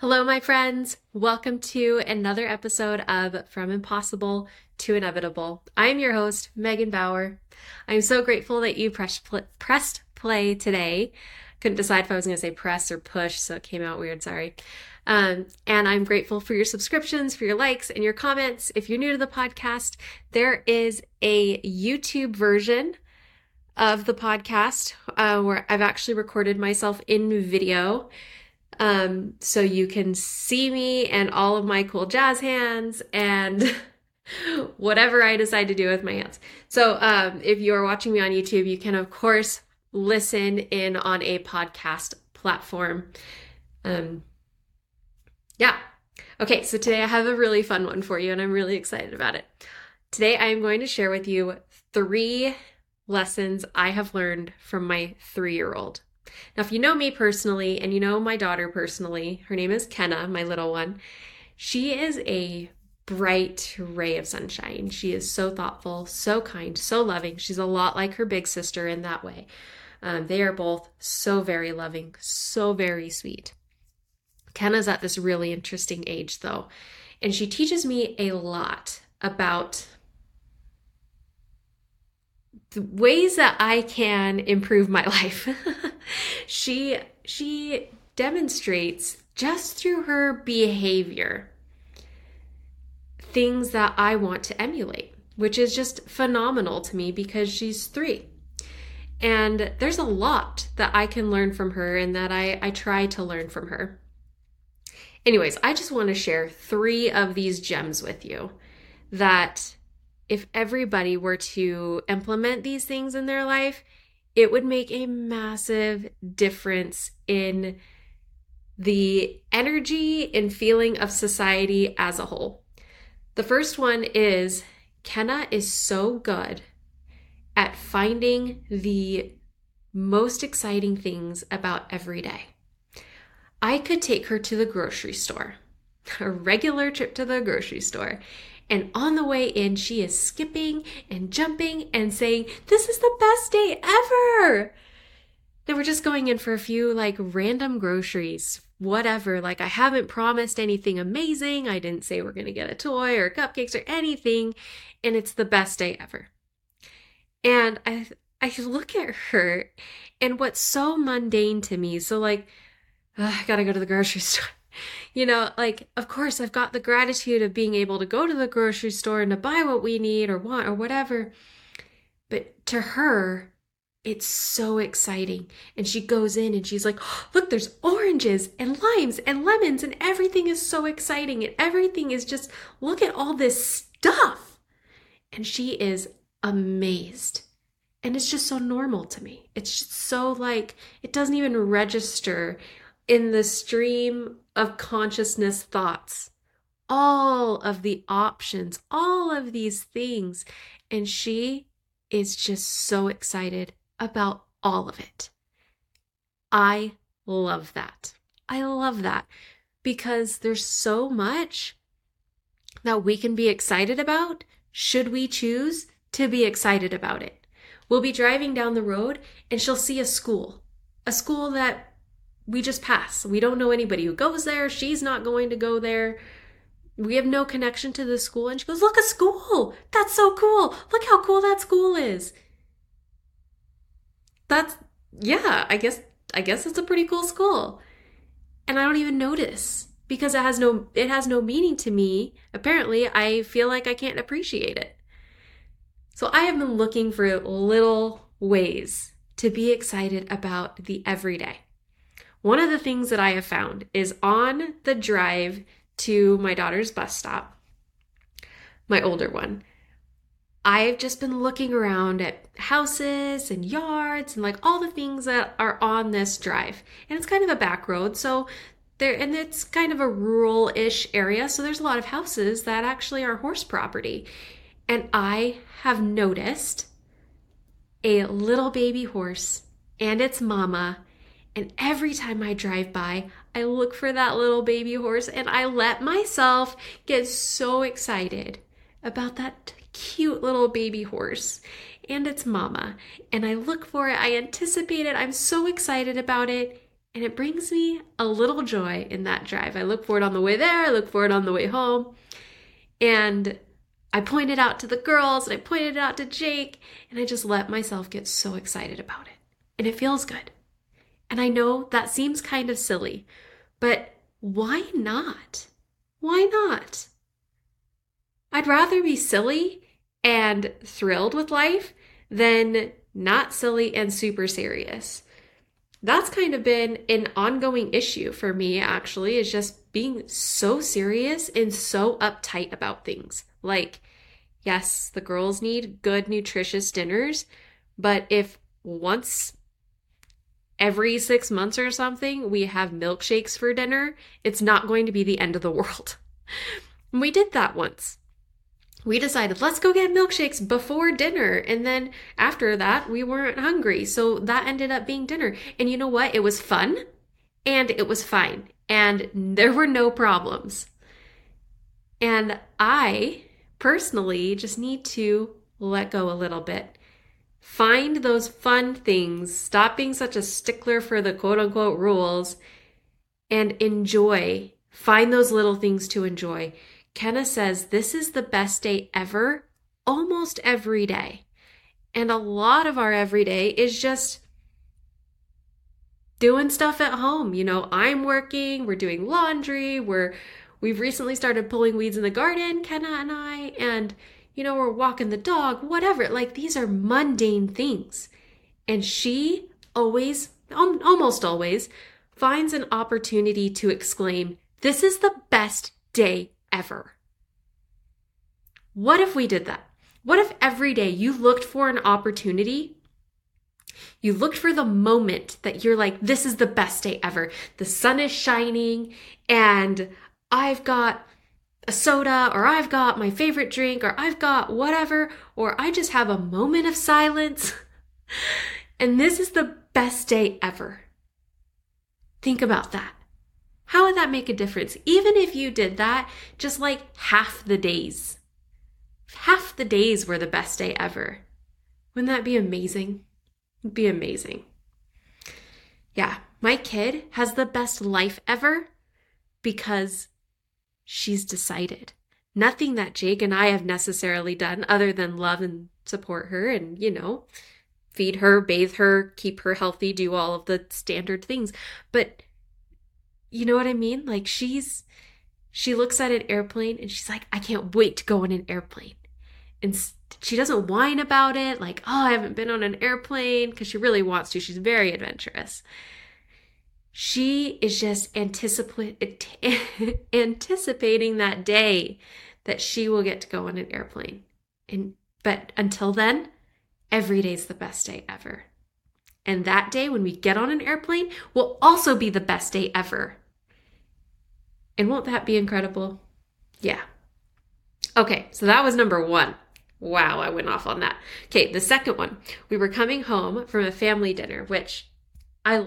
Hello, my friends. Welcome to another episode of From Impossible to Inevitable. I am your host, Megan Bauer. I'm so grateful that you pl- pressed play today. Couldn't decide if I was going to say press or push, so it came out weird. Sorry. Um, and I'm grateful for your subscriptions, for your likes, and your comments. If you're new to the podcast, there is a YouTube version of the podcast uh, where I've actually recorded myself in video. Um, so you can see me and all of my cool jazz hands and whatever I decide to do with my hands. So um, if you're watching me on YouTube, you can, of course, listen in on a podcast platform. Um, yeah. Okay, so today I have a really fun one for you, and I'm really excited about it. Today I am going to share with you three lessons I have learned from my three year old. Now, if you know me personally and you know my daughter personally, her name is Kenna, my little one. She is a bright ray of sunshine. She is so thoughtful, so kind, so loving. She's a lot like her big sister in that way. Um, they are both so very loving, so very sweet. Kenna's at this really interesting age, though, and she teaches me a lot about ways that I can improve my life. she she demonstrates just through her behavior things that I want to emulate, which is just phenomenal to me because she's 3. And there's a lot that I can learn from her and that I, I try to learn from her. Anyways, I just want to share three of these gems with you that if everybody were to implement these things in their life, it would make a massive difference in the energy and feeling of society as a whole. The first one is Kenna is so good at finding the most exciting things about every day. I could take her to the grocery store, a regular trip to the grocery store, and on the way in, she is skipping and jumping and saying, This is the best day ever. Now we're just going in for a few like random groceries, whatever. Like, I haven't promised anything amazing. I didn't say we're going to get a toy or cupcakes or anything. And it's the best day ever. And I, I look at her and what's so mundane to me. So, like, I gotta go to the grocery store you know, like, of course, I've got the gratitude of being able to go to the grocery store and to buy what we need or want or whatever. But to her, it's so exciting. And she goes in and she's like, oh, look, there's oranges and limes and lemons, and everything is so exciting. And everything is just, look at all this stuff. And she is amazed. And it's just so normal to me. It's just so like, it doesn't even register in the stream of consciousness thoughts, all of the options, all of these things. And she is just so excited about all of it. I love that. I love that because there's so much that we can be excited about should we choose to be excited about it. We'll be driving down the road and she'll see a school, a school that we just pass. We don't know anybody who goes there. She's not going to go there. We have no connection to the school. And she goes, Look, a school. That's so cool. Look how cool that school is. That's, yeah, I guess, I guess it's a pretty cool school. And I don't even notice because it has no, it has no meaning to me. Apparently, I feel like I can't appreciate it. So I have been looking for little ways to be excited about the everyday. One of the things that I have found is on the drive to my daughter's bus stop, my older one, I've just been looking around at houses and yards and like all the things that are on this drive. And it's kind of a back road, so there and it's kind of a rural-ish area, so there's a lot of houses that actually are horse property. And I have noticed a little baby horse and its mama and every time I drive by, I look for that little baby horse and I let myself get so excited about that cute little baby horse and its mama. And I look for it, I anticipate it, I'm so excited about it. And it brings me a little joy in that drive. I look for it on the way there, I look for it on the way home. And I pointed out to the girls and I pointed it out to Jake, and I just let myself get so excited about it. And it feels good. And I know that seems kind of silly, but why not? Why not? I'd rather be silly and thrilled with life than not silly and super serious. That's kind of been an ongoing issue for me, actually, is just being so serious and so uptight about things. Like, yes, the girls need good, nutritious dinners, but if once every six months or something we have milkshakes for dinner, it's not going to be the end of the world. we did that once. We decided let's go get milkshakes before dinner. And then after that we weren't hungry. So that ended up being dinner. And you know what? It was fun and it was fine. And there were no problems. And i personally just need to let go a little bit find those fun things stop being such a stickler for the quote unquote rules and enjoy find those little things to enjoy Kenna says this is the best day ever almost every day. And a lot of our everyday is just doing stuff at home. You know, I'm working, we're doing laundry, we're we've recently started pulling weeds in the garden, Kenna and I, and you know, we're walking the dog, whatever. Like these are mundane things. And she always almost always finds an opportunity to exclaim, "This is the best day ever. What if we did that? What if every day you looked for an opportunity? You looked for the moment that you're like, this is the best day ever. The sun is shining and I've got a soda or I've got my favorite drink or I've got whatever, or I just have a moment of silence. and this is the best day ever. Think about that. How would that make a difference? Even if you did that just like half the days, half the days were the best day ever. Wouldn't that be amazing? It'd be amazing. Yeah, my kid has the best life ever because she's decided. Nothing that Jake and I have necessarily done other than love and support her and, you know, feed her, bathe her, keep her healthy, do all of the standard things. But you know what I mean? Like she's she looks at an airplane and she's like, I can't wait to go on an airplane. And she doesn't whine about it, like, oh, I haven't been on an airplane, because she really wants to. She's very adventurous. She is just anticipating that day that she will get to go on an airplane. And but until then, every day's the best day ever. And that day when we get on an airplane will also be the best day ever. And won't that be incredible? Yeah. Okay, so that was number one. Wow, I went off on that. Okay, the second one. We were coming home from a family dinner, which I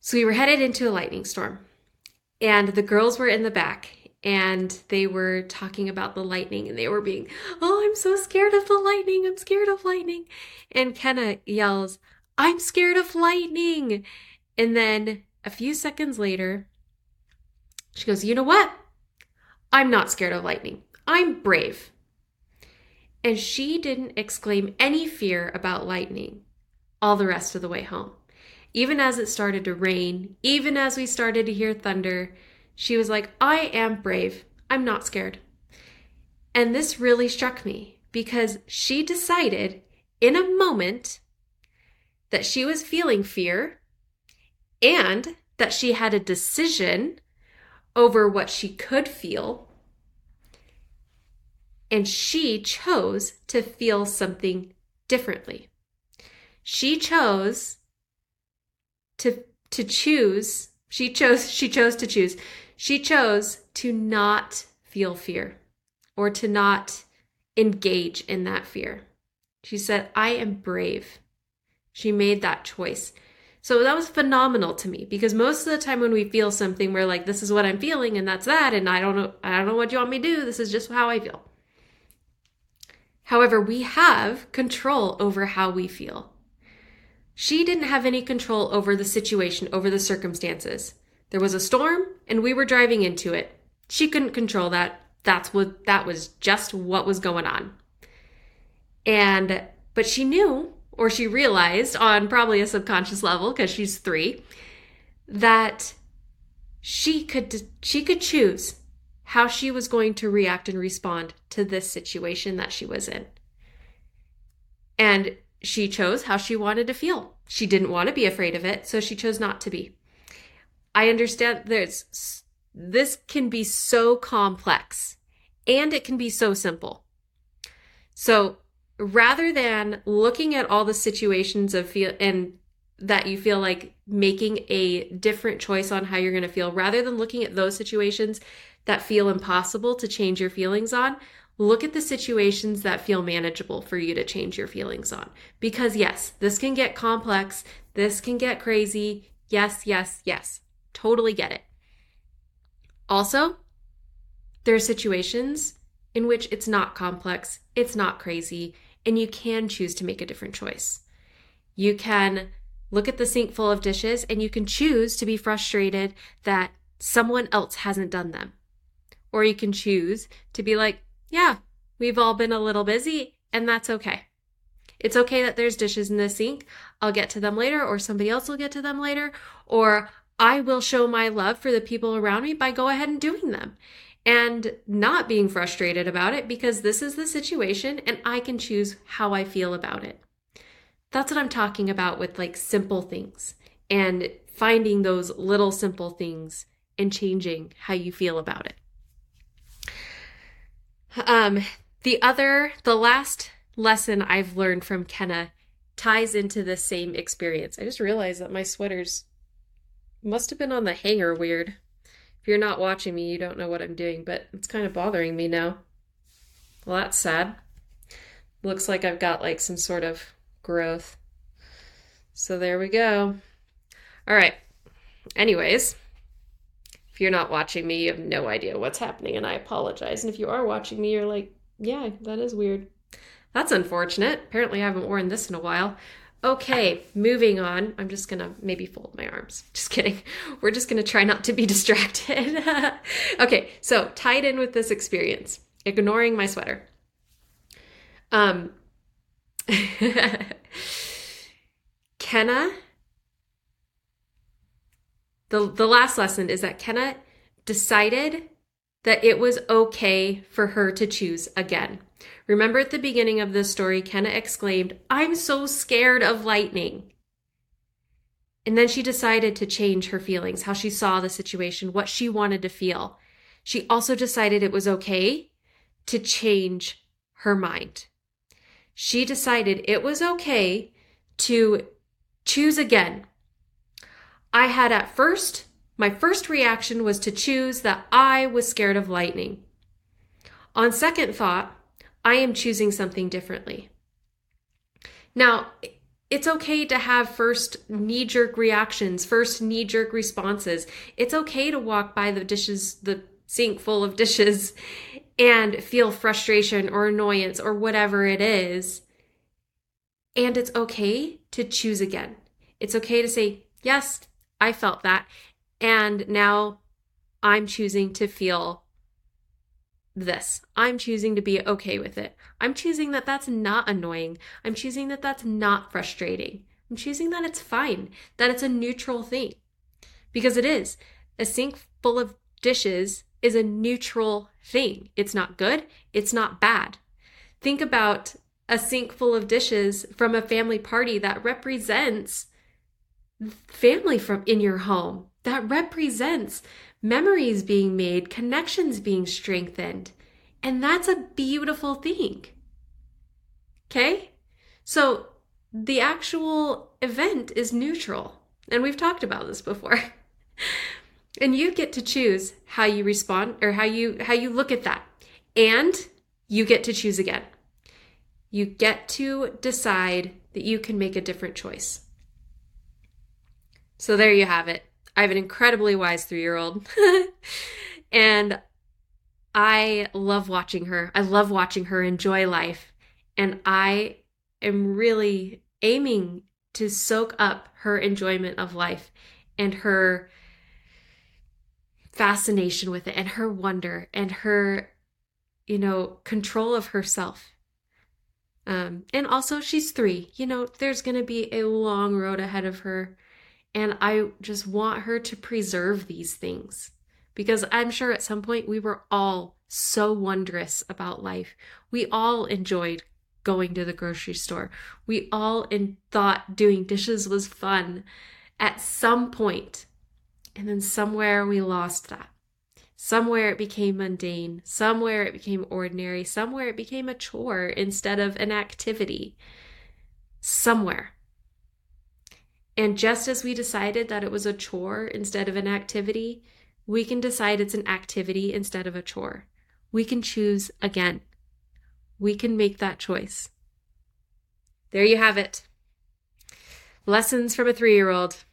So we were headed into a lightning storm. And the girls were in the back and they were talking about the lightning and they were being, "Oh, I'm so scared of the lightning. I'm scared of lightning." And Kenna yells, "I'm scared of lightning." And then a few seconds later, she goes, "You know what? I'm not scared of lightning. I'm brave." And she didn't exclaim any fear about lightning all the rest of the way home. Even as it started to rain, even as we started to hear thunder, she was like, I am brave. I'm not scared. And this really struck me because she decided in a moment that she was feeling fear and that she had a decision over what she could feel and she chose to feel something differently. She chose to to choose. She chose she chose to choose. She chose to not feel fear or to not engage in that fear. She said, "I am brave." She made that choice. So that was phenomenal to me because most of the time when we feel something, we're like, this is what I'm feeling and that's that. And I don't know, I don't know what you want me to do. This is just how I feel. However, we have control over how we feel. She didn't have any control over the situation, over the circumstances. There was a storm and we were driving into it. She couldn't control that. That's what that was just what was going on. And but she knew or she realized on probably a subconscious level because she's 3 that she could she could choose how she was going to react and respond to this situation that she was in. And she chose how she wanted to feel. She didn't want to be afraid of it, so she chose not to be. I understand there's this can be so complex and it can be so simple. So rather than looking at all the situations of feel and that you feel like making a different choice on how you're going to feel, rather than looking at those situations that feel impossible to change your feelings on, look at the situations that feel manageable for you to change your feelings on. Because yes, this can get complex, this can get crazy. Yes, yes, yes. Totally get it. Also, there are situations in which it's not complex, it's not crazy, and you can choose to make a different choice. You can look at the sink full of dishes and you can choose to be frustrated that someone else hasn't done them. Or you can choose to be like, yeah, we've all been a little busy and that's okay. It's okay that there's dishes in the sink. I'll get to them later, or somebody else will get to them later, or I will show my love for the people around me by go ahead and doing them and not being frustrated about it because this is the situation and I can choose how I feel about it. That's what I'm talking about with like simple things and finding those little simple things and changing how you feel about it. Um, the other, the last lesson I've learned from Kenna ties into the same experience. I just realized that my sweaters must have been on the hanger weird. If you're not watching me, you don't know what I'm doing, but it's kind of bothering me now. Well, that's sad. Looks like I've got like some sort of growth. So there we go. All right. Anyways, if you're not watching me, you have no idea what's happening, and I apologize. And if you are watching me, you're like, yeah, that is weird. That's unfortunate. Apparently, I haven't worn this in a while. Okay, moving on. I'm just gonna maybe fold my arms. Just kidding. We're just gonna try not to be distracted. okay, so tied in with this experience, ignoring my sweater. Um, Kenna, the, the last lesson is that Kenna decided that it was okay for her to choose again. Remember at the beginning of this story, Kenna exclaimed, I'm so scared of lightning. And then she decided to change her feelings, how she saw the situation, what she wanted to feel. She also decided it was okay to change her mind. She decided it was okay to choose again. I had at first, my first reaction was to choose that I was scared of lightning. On second thought, I am choosing something differently. Now, it's okay to have first knee jerk reactions, first knee jerk responses. It's okay to walk by the dishes, the sink full of dishes, and feel frustration or annoyance or whatever it is. And it's okay to choose again. It's okay to say, yes, I felt that. And now I'm choosing to feel this. I'm choosing to be okay with it. I'm choosing that that's not annoying. I'm choosing that that's not frustrating. I'm choosing that it's fine, that it's a neutral thing. Because it is. A sink full of dishes is a neutral thing. It's not good, it's not bad. Think about a sink full of dishes from a family party that represents family from in your home that represents memories being made, connections being strengthened. And that's a beautiful thing. Okay? So the actual event is neutral. And we've talked about this before. and you get to choose how you respond or how you how you look at that. And you get to choose again. You get to decide that you can make a different choice. So there you have it. I have an incredibly wise three year old. and I love watching her. I love watching her enjoy life. And I am really aiming to soak up her enjoyment of life and her fascination with it and her wonder and her you know control of herself um and also she's 3 you know there's going to be a long road ahead of her and i just want her to preserve these things because i'm sure at some point we were all so wondrous about life we all enjoyed going to the grocery store. We all in thought doing dishes was fun at some point. And then somewhere we lost that. Somewhere it became mundane. Somewhere it became ordinary. Somewhere it became a chore instead of an activity. Somewhere. And just as we decided that it was a chore instead of an activity, we can decide it's an activity instead of a chore. We can choose again we can make that choice. There you have it. Lessons from a three year old.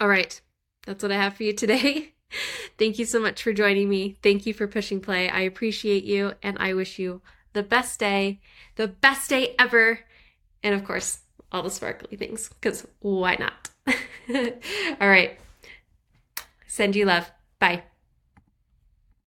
All right, that's what I have for you today. Thank you so much for joining me. Thank you for pushing play. I appreciate you, and I wish you the best day, the best day ever, and of course, all the sparkly things, because why not? all right. Send you love. Bye.